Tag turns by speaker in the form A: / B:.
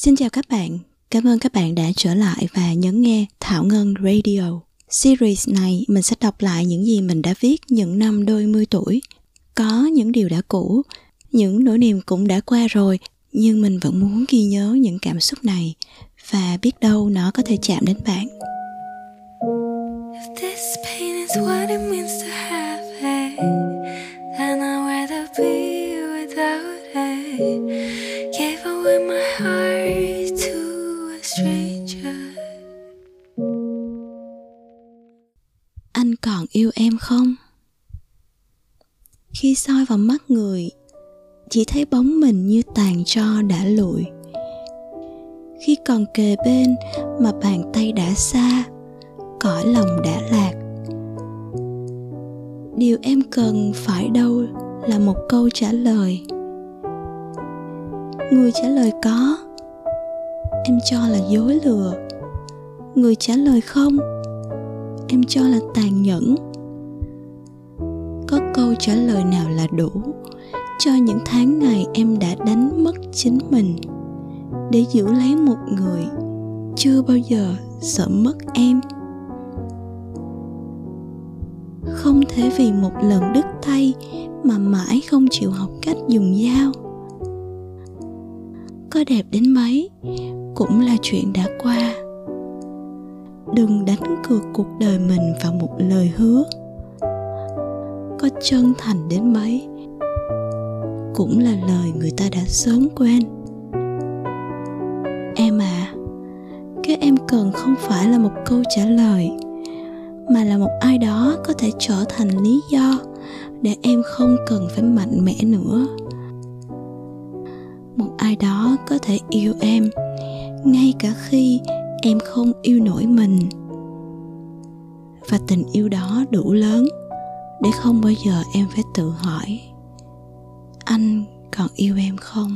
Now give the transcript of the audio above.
A: Xin chào các bạn, cảm ơn các bạn đã trở lại và nhấn nghe Thảo Ngân Radio. Series này mình sẽ đọc lại những gì mình đã viết những năm đôi mươi tuổi. Có những điều đã cũ, những nỗi niềm cũng đã qua rồi, nhưng mình vẫn muốn ghi nhớ những cảm xúc này và biết đâu nó có thể chạm đến bạn. If this pain is what it means to have it, then I'd rather be without it. Gave away my heart Anh còn yêu em không? Khi soi vào mắt người, chỉ thấy bóng mình như tàn tro đã lụi. Khi còn kề bên mà bàn tay đã xa, cõi lòng đã lạc điều em cần phải đâu là một câu trả lời người trả lời có em cho là dối lừa người trả lời không em cho là tàn nhẫn. Có câu trả lời nào là đủ? Cho những tháng ngày em đã đánh mất chính mình, để giữ lấy một người chưa bao giờ sợ mất em. Không thể vì một lần đứt tay mà mãi không chịu học cách dùng dao. Có đẹp đến mấy cũng là chuyện đã qua đừng đánh cược cuộc đời mình vào một lời hứa có chân thành đến mấy, cũng là lời người ta đã sớm quen. em à cái em cần không phải là một câu trả lời, mà là một ai đó có thể trở thành lý do để em không cần phải mạnh mẽ nữa một ai đó có thể yêu em ngay cả khi em không yêu nổi mình. Và tình yêu đó đủ lớn để không bao giờ em phải tự hỏi anh còn yêu em không?